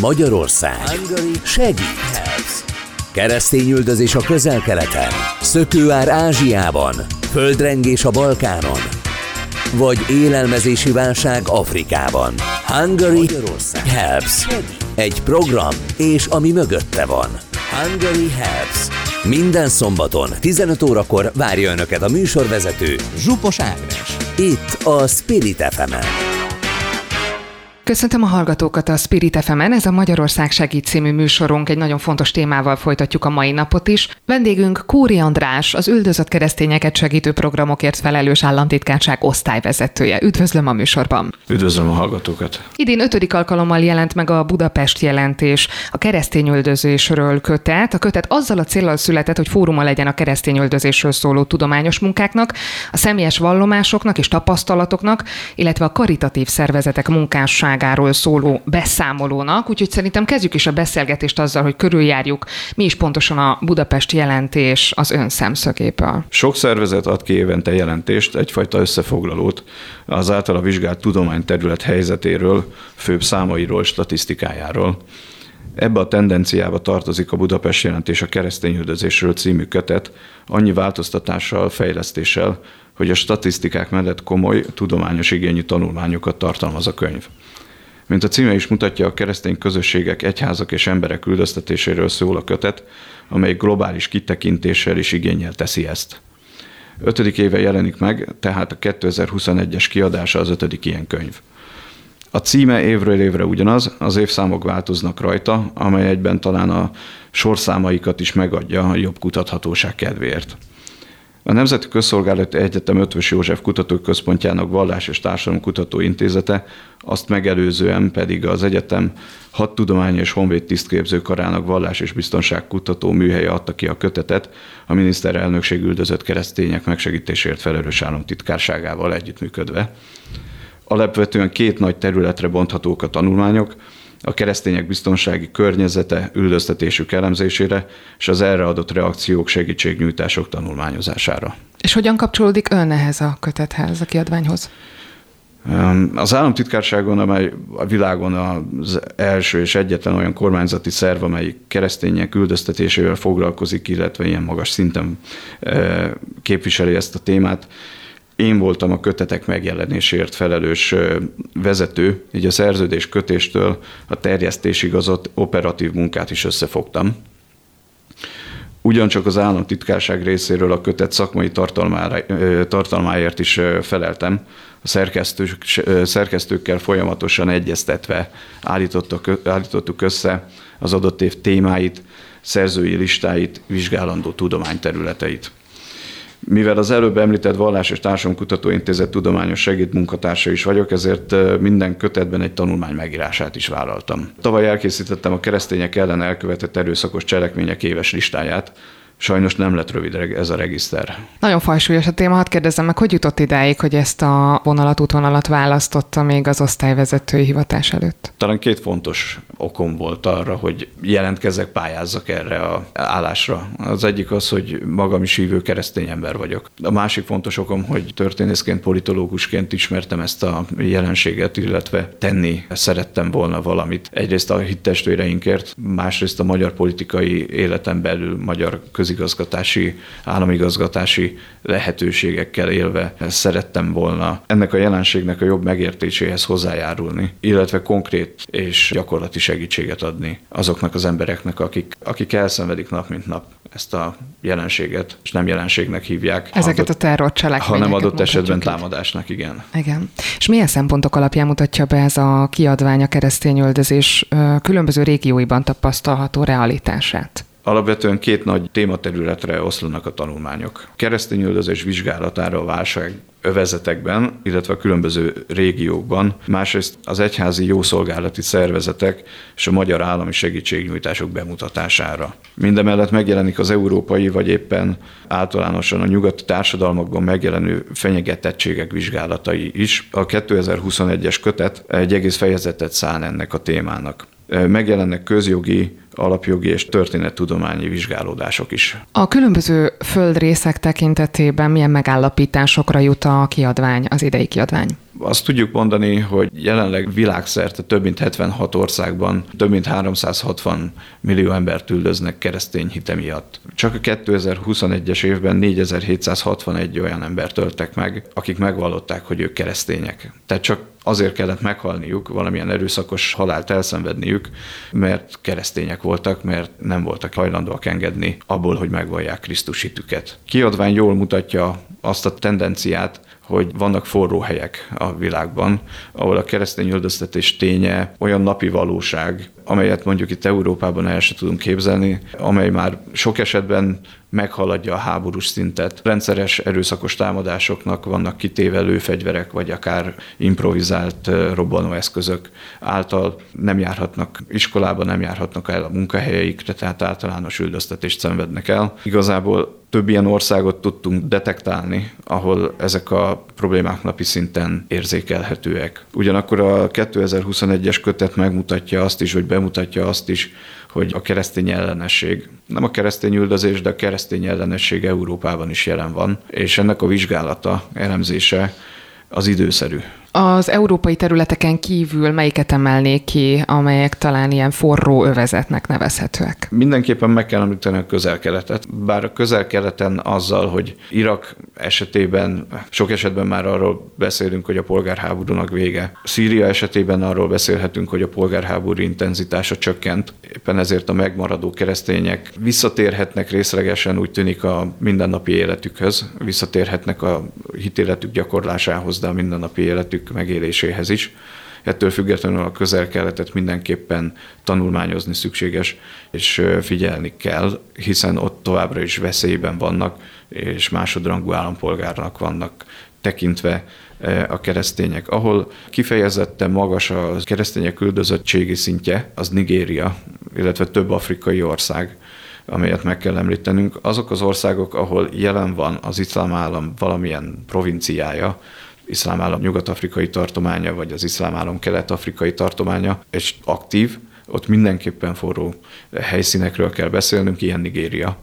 Magyarország segít. Keresztényüldözés a közel-keleten, szökőár Ázsiában, földrengés a Balkánon, vagy élelmezési válság Afrikában. Hungary Helps. Egy program, és ami mögötte van. Hungary Helps. Minden szombaton 15 órakor várja Önöket a műsorvezető Zsupos Ágnes. Itt a Spirit fm -en. Köszöntöm a hallgatókat a Spirit fm ez a Magyarország segít című műsorunk. Egy nagyon fontos témával folytatjuk a mai napot is. Vendégünk Kóri András, az üldözött keresztényeket segítő programokért felelős államtitkárság osztályvezetője. Üdvözlöm a műsorban. Üdvözlöm a hallgatókat. Idén ötödik alkalommal jelent meg a Budapest jelentés a keresztényüldözésről kötet. A kötet azzal a célral született, hogy fóruma legyen a keresztényüldözésről szóló tudományos munkáknak, a személyes vallomásoknak és tapasztalatoknak, illetve a karitatív szervezetek munkásság fontosságáról szóló beszámolónak, úgyhogy szerintem kezdjük is a beszélgetést azzal, hogy körüljárjuk, mi is pontosan a Budapest jelentés az ön szemszögéből. Sok szervezet ad ki évente jelentést, egyfajta összefoglalót az általa vizsgált tudományterület helyzetéről, főbb számairól, statisztikájáról. Ebbe a tendenciába tartozik a Budapest jelentés a keresztényüldözésről című kötet, annyi változtatással, fejlesztéssel, hogy a statisztikák mellett komoly, tudományos igényű tanulmányokat tartalmaz a könyv. Mint a címe is mutatja, a keresztény közösségek, egyházak és emberek üldöztetéséről szól a kötet, amely globális kitekintéssel és igényel teszi ezt. Ötödik éve jelenik meg, tehát a 2021-es kiadása az ötödik ilyen könyv. A címe évről évre ugyanaz, az évszámok változnak rajta, amely egyben talán a sorszámaikat is megadja a jobb kutathatóság kedvéért. A Nemzeti Közszolgálati Egyetem Ötvös József Kutatóközpontjának Vallás és Társadalom Kutató Intézete, azt megelőzően pedig az egyetem hat tudomány és honvéd tisztképzőkarának Vallás és Biztonság Kutató műhelye adta ki a kötetet a miniszterelnökség üldözött keresztények megsegítésért felelős államtitkárságával együttműködve. Alapvetően két nagy területre bonthatók a tanulmányok, a keresztények biztonsági környezete, üldöztetésük elemzésére és az erre adott reakciók segítségnyújtások tanulmányozására. És hogyan kapcsolódik ön ehhez a kötethez, a kiadványhoz? Az államtitkárságon, amely a világon az első és egyetlen olyan kormányzati szerv, amely keresztények üldöztetésével foglalkozik, illetve ilyen magas szinten képviseli ezt a témát, én voltam a kötetek megjelenésért felelős vezető, így a szerződés kötéstől a terjesztésig az operatív munkát is összefogtam. Ugyancsak az államtitkárság részéről a kötet szakmai tartalmáért is feleltem. A szerkesztők, szerkesztőkkel folyamatosan egyeztetve állítottuk össze az adott év témáit, szerzői listáit, vizsgálandó tudományterületeit. Mivel az előbb említett Vallás és Társadalomkutató Intézet tudományos segédmunkatársa is vagyok, ezért minden kötetben egy tanulmány megírását is vállaltam. Tavaly elkészítettem a keresztények ellen elkövetett erőszakos cselekmények éves listáját, Sajnos nem lett rövid ez a regiszter. Nagyon fajsúlyos a téma, hadd kérdezzem meg, hogy jutott idáig, hogy ezt a vonalat, útvonalat választotta még az osztályvezetői hivatás előtt? Talán két fontos okom volt arra, hogy jelentkezzek, pályázzak erre a állásra. Az egyik az, hogy magam is hívő keresztény ember vagyok. A másik fontos okom, hogy történészként, politológusként ismertem ezt a jelenséget, illetve tenni szerettem volna valamit. Egyrészt a hittestvéreinkért, másrészt a magyar politikai életen belül, magyar köz közigazgatási, államigazgatási lehetőségekkel élve szerettem volna ennek a jelenségnek a jobb megértéséhez hozzájárulni, illetve konkrét és gyakorlati segítséget adni azoknak az embereknek, akik, akik elszenvedik nap mint nap ezt a jelenséget, és nem jelenségnek hívják. Ezeket adott, a terrorcselekményeket. Hanem adott esetben támadásnak, igen. Igen. És milyen szempontok alapján mutatja be ez a kiadvány a keresztényöldözés különböző régióiban tapasztalható realitását? Alapvetően két nagy tématerületre oszlanak a tanulmányok. Keresztényüldözés vizsgálatára a válság övezetekben, illetve a különböző régiókban, másrészt az egyházi jószolgálati szervezetek és a magyar állami segítségnyújtások bemutatására. Mindemellett megjelenik az európai, vagy éppen általánosan a nyugati társadalmakban megjelenő fenyegetettségek vizsgálatai is. A 2021-es kötet egy egész fejezetet szán ennek a témának megjelennek közjogi, alapjogi és történettudományi vizsgálódások is. A különböző földrészek tekintetében milyen megállapításokra jut a kiadvány, az idei kiadvány? Azt tudjuk mondani, hogy jelenleg világszerte több mint 76 országban több mint 360 millió embert üldöznek keresztény hite miatt. Csak a 2021-es évben 4761 olyan embert öltek meg, akik megvallották, hogy ők keresztények. Tehát csak azért kellett meghalniuk, valamilyen erőszakos halált elszenvedniük, mert keresztények voltak, mert nem voltak hajlandóak engedni abból, hogy megvallják Krisztus hitüket. Kiadvány jól mutatja azt a tendenciát, hogy vannak forró helyek a világban, ahol a keresztény üldöztetés ténye olyan napi valóság, amelyet mondjuk itt Európában el sem tudunk képzelni, amely már sok esetben meghaladja a háborús szintet. Rendszeres erőszakos támadásoknak vannak kitéve lőfegyverek, vagy akár improvizált robbanóeszközök által nem járhatnak iskolába, nem járhatnak el a munkahelyeikre, tehát általános üldöztetést szenvednek el. Igazából több ilyen országot tudtunk detektálni, ahol ezek a problémák napi szinten érzékelhetőek. Ugyanakkor a 2021-es kötet megmutatja azt is, hogy bemutatja azt is, hogy a keresztény ellenesség, nem a keresztény üldözés, de a keresztény ellenesség Európában is jelen van, és ennek a vizsgálata, elemzése az időszerű. Az európai területeken kívül melyiket emelnék ki, amelyek talán ilyen forró övezetnek nevezhetőek? Mindenképpen meg kell említeni a közel-keletet. Bár a közel-keleten azzal, hogy Irak esetében sok esetben már arról beszélünk, hogy a polgárháborúnak vége. Szíria esetében arról beszélhetünk, hogy a polgárháború intenzitása csökkent. Éppen ezért a megmaradó keresztények visszatérhetnek részlegesen, úgy tűnik a mindennapi életükhöz, visszatérhetnek a hitéletük gyakorlásához, de a mindennapi életük életük megéléséhez is. Ettől függetlenül a közel-keletet mindenképpen tanulmányozni szükséges, és figyelni kell, hiszen ott továbbra is veszélyben vannak, és másodrangú állampolgárnak vannak tekintve a keresztények. Ahol kifejezetten magas a keresztények küldözöttségi szintje, az Nigéria, illetve több afrikai ország amelyet meg kell említenünk, azok az országok, ahol jelen van az iszlám állam valamilyen provinciája, iszlám állam nyugat-afrikai tartománya, vagy az iszlám állam kelet-afrikai tartománya, és aktív, ott mindenképpen forró helyszínekről kell beszélnünk, ilyen Nigéria.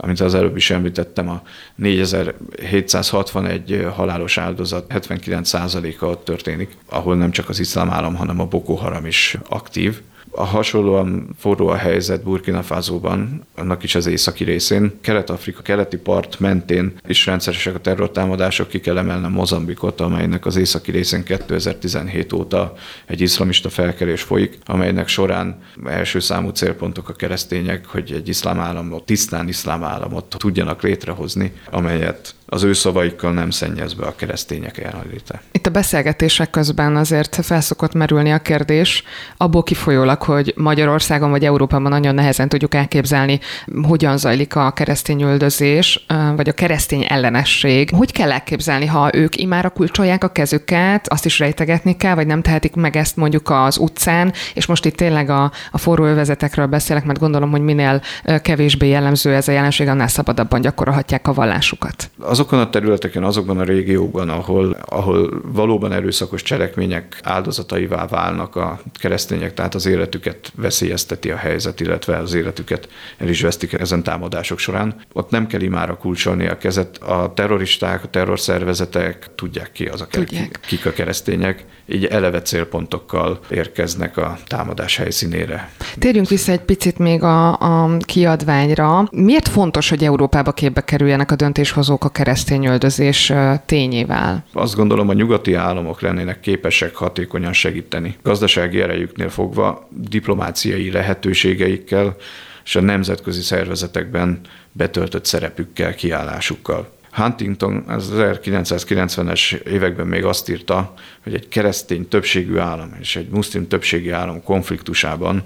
Amint az előbb is említettem, a 4761 halálos áldozat 79%-a ott történik, ahol nem csak az iszlám állam, hanem a Boko Haram is aktív. A hasonlóan forró a helyzet Burkina Faso-ban, annak is az északi részén. Kelet-Afrika keleti part mentén is rendszeresek a terrortámadások, ki kell emelnem Mozambikot, amelynek az északi részén 2017 óta egy iszlamista felkelés folyik, amelynek során első számú célpontok a keresztények, hogy egy iszlám államot, tisztán iszlám államot tudjanak létrehozni, amelyet az ő szavaikkal nem szennyez be a keresztények jelenléte. Itt a beszélgetések közben azért felszokott merülni a kérdés, abból kifolyólag, hogy Magyarországon vagy Európában nagyon nehezen tudjuk elképzelni, hogyan zajlik a keresztény üldözés, vagy a keresztény ellenesség. Hogy kell elképzelni, ha ők imára kulcsolják a kezüket, azt is rejtegetni kell, vagy nem tehetik meg ezt mondjuk az utcán, és most itt tényleg a, a forró övezetekről beszélek, mert gondolom, hogy minél kevésbé jellemző ez a jelenség, annál szabadabban gyakorolhatják a vallásukat. Az azokon a területeken, azokban a régiókban, ahol, ahol valóban erőszakos cselekmények áldozataivá válnak a keresztények, tehát az életüket veszélyezteti a helyzet, illetve az életüket el is vesztik ezen támadások során. Ott nem kell imára kulcsolni a kezet. A terroristák, a terrorszervezetek tudják ki az a tudják. kik a keresztények, így eleve célpontokkal érkeznek a támadás helyszínére. Térjünk vissza egy picit még a, a kiadványra. Miért fontos, hogy Európába képbe kerüljenek a döntéshozók a keresztényöldözés tényével? Azt gondolom, a nyugati államok lennének képesek hatékonyan segíteni. Gazdasági erejüknél fogva diplomáciai lehetőségeikkel és a nemzetközi szervezetekben betöltött szerepükkel, kiállásukkal. Huntington az 1990-es években még azt írta, hogy egy keresztény többségű állam és egy muszlim többségi állam konfliktusában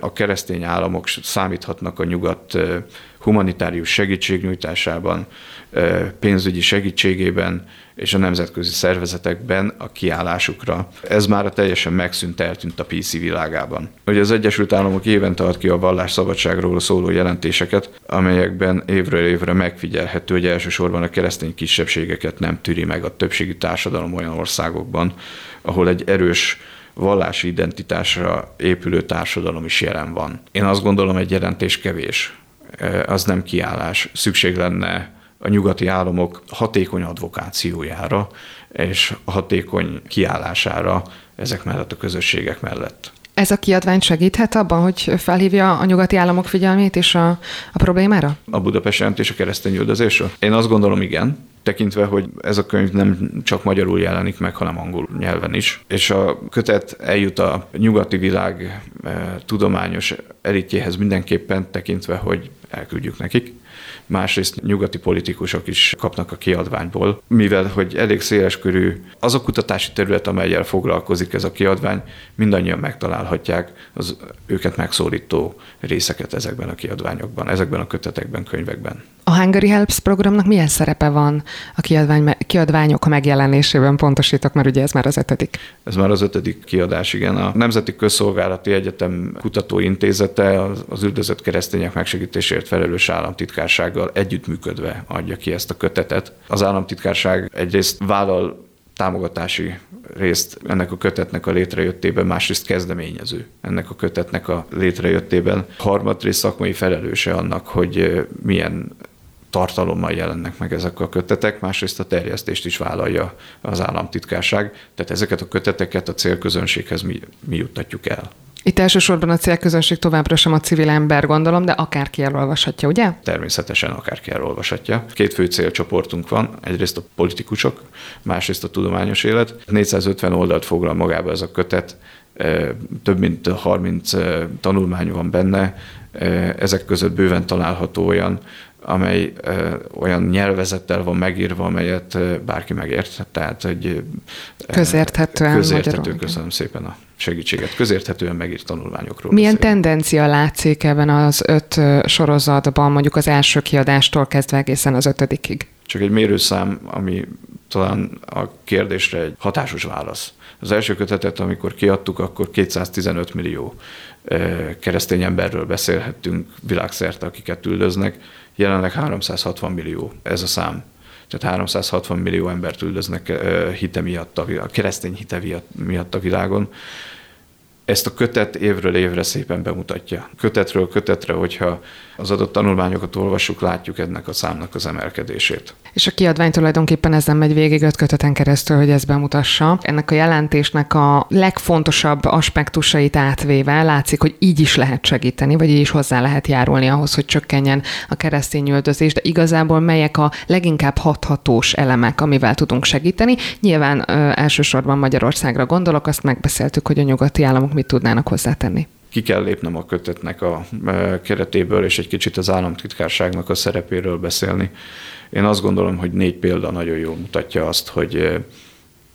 a keresztény államok számíthatnak a nyugat humanitárius segítségnyújtásában, pénzügyi segítségében és a nemzetközi szervezetekben a kiállásukra. Ez már teljesen megszűnt, eltűnt a PC világában. Hogy az Egyesült Államok évente ad ki a vallásszabadságról szóló jelentéseket, amelyekben évről évre megfigyelhető, hogy elsősorban a keresztény kisebbségeket nem tűri meg a többségi társadalom olyan országokban, ahol egy erős vallási identitásra épülő társadalom is jelen van. Én azt gondolom, egy jelentés kevés. Az nem kiállás. Szükség lenne a nyugati államok hatékony advokációjára és hatékony kiállására ezek mellett a közösségek mellett. Ez a kiadvány segíthet abban, hogy felhívja a nyugati államok figyelmét és a, a problémára? A Budapest jelentés a keresztény üldözésről? Én azt gondolom, igen tekintve, hogy ez a könyv nem csak magyarul jelenik meg, hanem angol nyelven is. És a kötet eljut a nyugati világ tudományos elitjéhez mindenképpen tekintve, hogy elküldjük nekik másrészt nyugati politikusok is kapnak a kiadványból, mivel hogy elég széles körű az a kutatási terület, amelyel foglalkozik ez a kiadvány, mindannyian megtalálhatják az őket megszólító részeket ezekben a kiadványokban, ezekben a kötetekben, könyvekben. A Hungary Helps programnak milyen szerepe van a kiadvány, kiadványok megjelenésében? Pontosítok, mert ugye ez már az ötödik. Ez már az ötödik kiadás, igen. A Nemzeti Közszolgálati Egyetem Kutatóintézete az, az üldözött keresztények megsegítésért felelős államtitkársággal együttműködve adja ki ezt a kötetet. Az államtitkárság egyrészt vállal támogatási részt ennek a kötetnek a létrejöttében, másrészt kezdeményező ennek a kötetnek a létrejöttében. Harmadrészt szakmai felelőse annak, hogy milyen tartalommal jelennek meg ezek a kötetek, másrészt a terjesztést is vállalja az államtitkárság, tehát ezeket a köteteket a célközönséghez mi, mi juttatjuk el. Itt elsősorban a célközönség továbbra sem a civil ember, gondolom, de akárki elolvashatja, ugye? Természetesen akárki elolvashatja. Két fő célcsoportunk van, egyrészt a politikusok, másrészt a tudományos élet. 450 oldalt foglal magába ez a kötet, több mint 30 tanulmány van benne, ezek között bőven található olyan, amely ö, olyan nyelvezettel van megírva, amelyet ö, bárki megért. Tehát, hogy közérthetően. Közérthető, magyarul, köszönöm szépen a segítséget. Közérthetően megírt tanulmányokról. Milyen beszél. tendencia látszik ebben az öt sorozatban, mondjuk az első kiadástól kezdve egészen az ötödikig? Csak egy mérőszám, ami talán a kérdésre egy hatásos válasz. Az első kötetet, amikor kiadtuk, akkor 215 millió keresztény emberről beszélhettünk világszerte, akiket üldöznek jelenleg 360 millió ez a szám. Tehát 360 millió embert üldöznek hite miatt, a, a keresztény hite miatt a világon ezt a kötet évről évre szépen bemutatja. Kötetről kötetre, hogyha az adott tanulmányokat olvassuk, látjuk ennek a számnak az emelkedését. És a kiadvány tulajdonképpen ezen megy végig öt köteten keresztül, hogy ezt bemutassa. Ennek a jelentésnek a legfontosabb aspektusait átvéve látszik, hogy így is lehet segíteni, vagy így is hozzá lehet járulni ahhoz, hogy csökkenjen a keresztény üldözés, de igazából melyek a leginkább hathatós elemek, amivel tudunk segíteni. Nyilván ö, elsősorban Magyarországra gondolok, azt megbeszéltük, hogy a nyugati államok mit tudnának hozzátenni ki kell lépnem a kötetnek a e, keretéből, és egy kicsit az államtitkárságnak a szerepéről beszélni. Én azt gondolom, hogy négy példa nagyon jól mutatja azt, hogy e,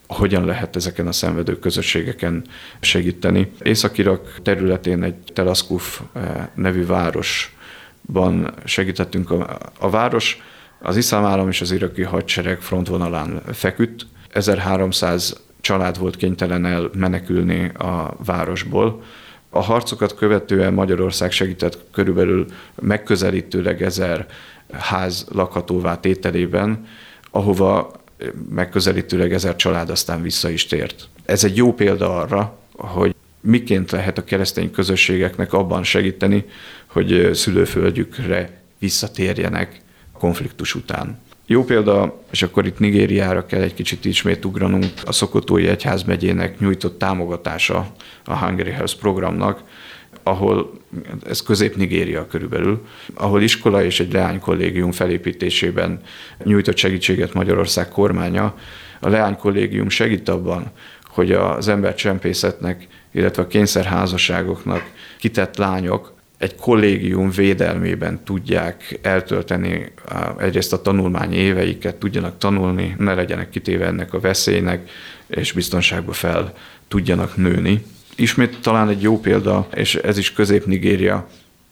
hogyan lehet ezeken a szenvedő közösségeken segíteni. Észak-Irak területén egy Telaszkuf e, nevű városban segítettünk. A, a város az iszlám állam és az iraki hadsereg frontvonalán feküdt. 1300 család volt kénytelen el menekülni a városból. A harcokat követően Magyarország segített körülbelül megközelítőleg ezer ház lakhatóvá tételében, ahova megközelítőleg ezer család aztán vissza is tért. Ez egy jó példa arra, hogy miként lehet a keresztény közösségeknek abban segíteni, hogy szülőföldjükre visszatérjenek konfliktus után. Jó példa, és akkor itt Nigériára kell egy kicsit ismét ugranunk, a Szokotói Egyházmegyének nyújtott támogatása a Hungary House programnak, ahol ez közép-Nigéria körülbelül, ahol iskola és egy leánykollégium felépítésében nyújtott segítséget Magyarország kormánya. A leánykollégium segít abban, hogy az embercsempészetnek, illetve a kényszerházasságoknak kitett lányok egy kollégium védelmében tudják eltölteni egyrészt a tanulmányi éveiket, tudjanak tanulni, ne legyenek kitéve ennek a veszélynek, és biztonságba fel tudjanak nőni. Ismét talán egy jó példa, és ez is Közép-Nigéria,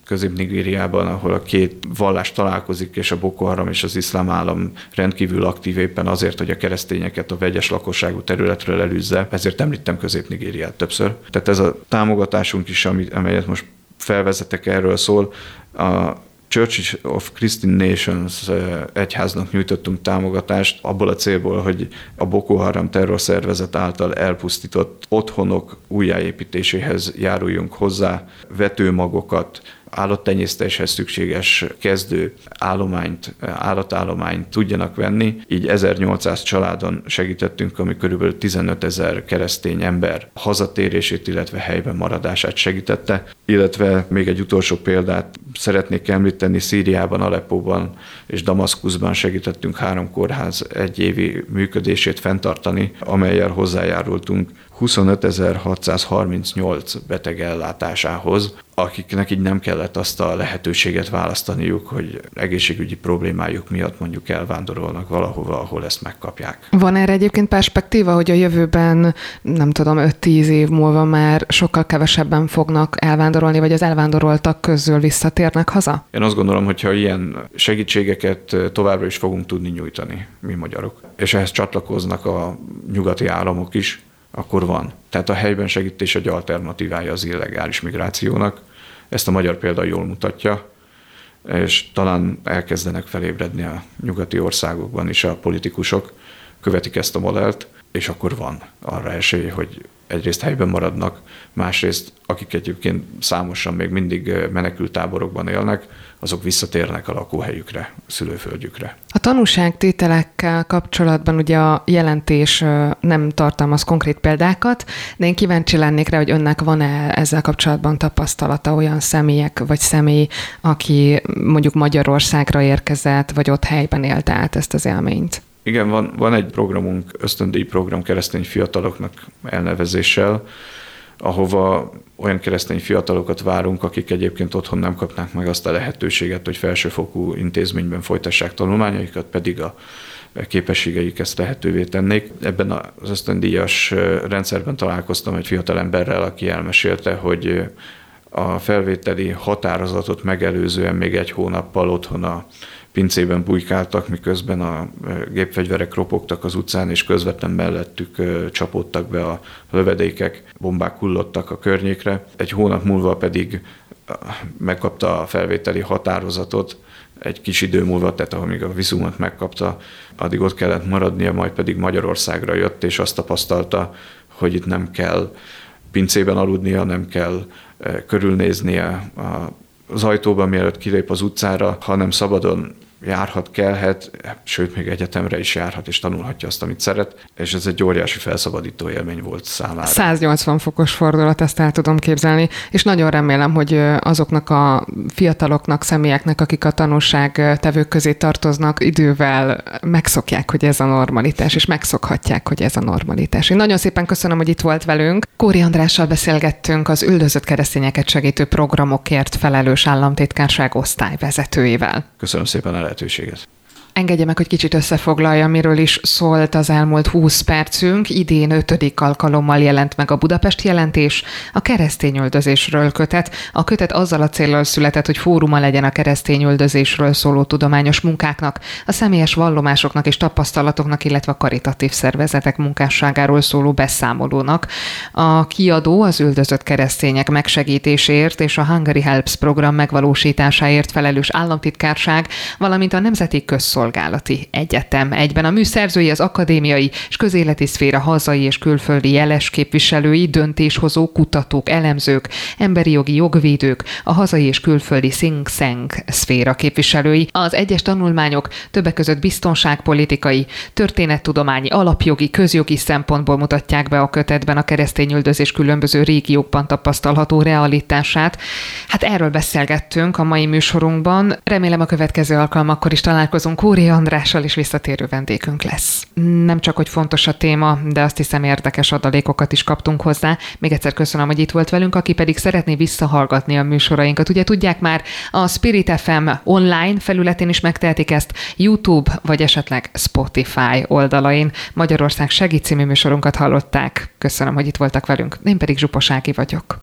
Közép-Nigériában, ahol a két vallás találkozik, és a Boko Haram és az iszlám állam rendkívül aktív éppen azért, hogy a keresztényeket a vegyes lakosságú területről elűzze. Ezért említem Közép-Nigériát többször. Tehát ez a támogatásunk is, amelyet most felvezetek erről szól, a Church of Christian Nations egyháznak nyújtottunk támogatást abból a célból, hogy a Boko Haram terrorszervezet által elpusztított otthonok újjáépítéséhez járuljunk hozzá, vetőmagokat, állattenyésztéshez szükséges kezdő állományt, állatállományt tudjanak venni. Így 1800 családon segítettünk, ami körülbelül 15 ezer keresztény ember hazatérését, illetve helyben maradását segítette. Illetve még egy utolsó példát szeretnék említeni, Szíriában, Aleppóban és Damaszkuszban segítettünk három kórház egy évi működését fenntartani, amelyel hozzájárultunk 25.638 beteg ellátásához, akiknek így nem kellett azt a lehetőséget választaniuk, hogy egészségügyi problémájuk miatt mondjuk elvándorolnak valahova, ahol ezt megkapják. Van erre egyébként perspektíva, hogy a jövőben, nem tudom, 5-10 év múlva már sokkal kevesebben fognak elvándorolni, vagy az elvándoroltak közül visszatérnek haza? Én azt gondolom, hogy ha ilyen segítségeket továbbra is fogunk tudni nyújtani, mi magyarok, és ehhez csatlakoznak a nyugati államok is, akkor van. Tehát a helyben segítés egy alternatívája az illegális migrációnak. Ezt a magyar példa jól mutatja, és talán elkezdenek felébredni a nyugati országokban is a politikusok, követik ezt a modellt, és akkor van arra esély, hogy egyrészt helyben maradnak, másrészt akik egyébként számosan még mindig menekültáborokban élnek, azok visszatérnek a lakóhelyükre, szülőföldjükre. A tanúságtételekkel kapcsolatban ugye a jelentés nem tartalmaz konkrét példákat, de én kíváncsi lennék rá, hogy önnek van-e ezzel kapcsolatban tapasztalata olyan személyek vagy személy, aki mondjuk Magyarországra érkezett, vagy ott helyben élte át ezt az élményt. Igen, van, van egy programunk, ösztöndíj program keresztény fiataloknak elnevezéssel, ahova olyan keresztény fiatalokat várunk, akik egyébként otthon nem kapnák meg azt a lehetőséget, hogy felsőfokú intézményben folytassák tanulmányaikat, pedig a képességeik ezt lehetővé tennék. Ebben az ösztöndíjas rendszerben találkoztam egy fiatal emberrel, aki elmesélte, hogy a felvételi határozatot megelőzően még egy hónappal otthon a pincében bujkáltak, miközben a gépfegyverek ropogtak az utcán, és közvetlen mellettük csapódtak be a lövedékek, bombák hullottak a környékre. Egy hónap múlva pedig megkapta a felvételi határozatot, egy kis idő múlva, tehát amíg a vizumot megkapta, addig ott kellett maradnia, majd pedig Magyarországra jött, és azt tapasztalta, hogy itt nem kell pincében aludnia, nem kell körülnéznie az ajtóban, mielőtt kilép az utcára, hanem szabadon járhat, kelhet, sőt, még egyetemre is járhat, és tanulhatja azt, amit szeret, és ez egy óriási felszabadító élmény volt számára. 180 fokos fordulat, ezt el tudom képzelni, és nagyon remélem, hogy azoknak a fiataloknak, személyeknek, akik a tanulság tevők közé tartoznak, idővel megszokják, hogy ez a normalitás, és megszokhatják, hogy ez a normalitás. Én nagyon szépen köszönöm, hogy itt volt velünk. Kóri Andrással beszélgettünk az üldözött keresztényeket segítő programokért felelős államtitkárság osztályvezetőjével. Köszönöm szépen lehetőséget. Engedje meg, hogy kicsit összefoglalja, miről is szólt az elmúlt 20 percünk. Idén ötödik alkalommal jelent meg a Budapest jelentés, a keresztényüldözésről kötet. A kötet azzal a célral született, hogy fóruma legyen a keresztényüldözésről szóló tudományos munkáknak, a személyes vallomásoknak és tapasztalatoknak, illetve a karitatív szervezetek munkásságáról szóló beszámolónak. A kiadó az üldözött keresztények megsegítéséért és a Hungary Helps program megvalósításáért felelős államtitkárság, valamint a Nemzeti Közszolgálat Szolgálati Egyetem. Egyben a műszerzői, az akadémiai és közéleti szféra hazai és külföldi jeles képviselői, döntéshozók, kutatók, elemzők, emberi jogi jogvédők, a hazai és külföldi tank szféra képviselői. Az egyes tanulmányok többek között biztonságpolitikai, történettudományi, alapjogi, közjogi szempontból mutatják be a kötetben a keresztényüldözés különböző régiókban tapasztalható realitását. Hát erről beszélgettünk a mai műsorunkban. Remélem a következő alkalmakkor is találkozunk Kóri Andrással is visszatérő vendégünk lesz. Nem csak, hogy fontos a téma, de azt hiszem érdekes adalékokat is kaptunk hozzá. Még egyszer köszönöm, hogy itt volt velünk, aki pedig szeretné visszahallgatni a műsorainkat. Ugye tudják már, a Spirit FM online felületén is megtehetik ezt, YouTube vagy esetleg Spotify oldalain. Magyarország segít című műsorunkat hallották. Köszönöm, hogy itt voltak velünk. Én pedig Zsuposági vagyok.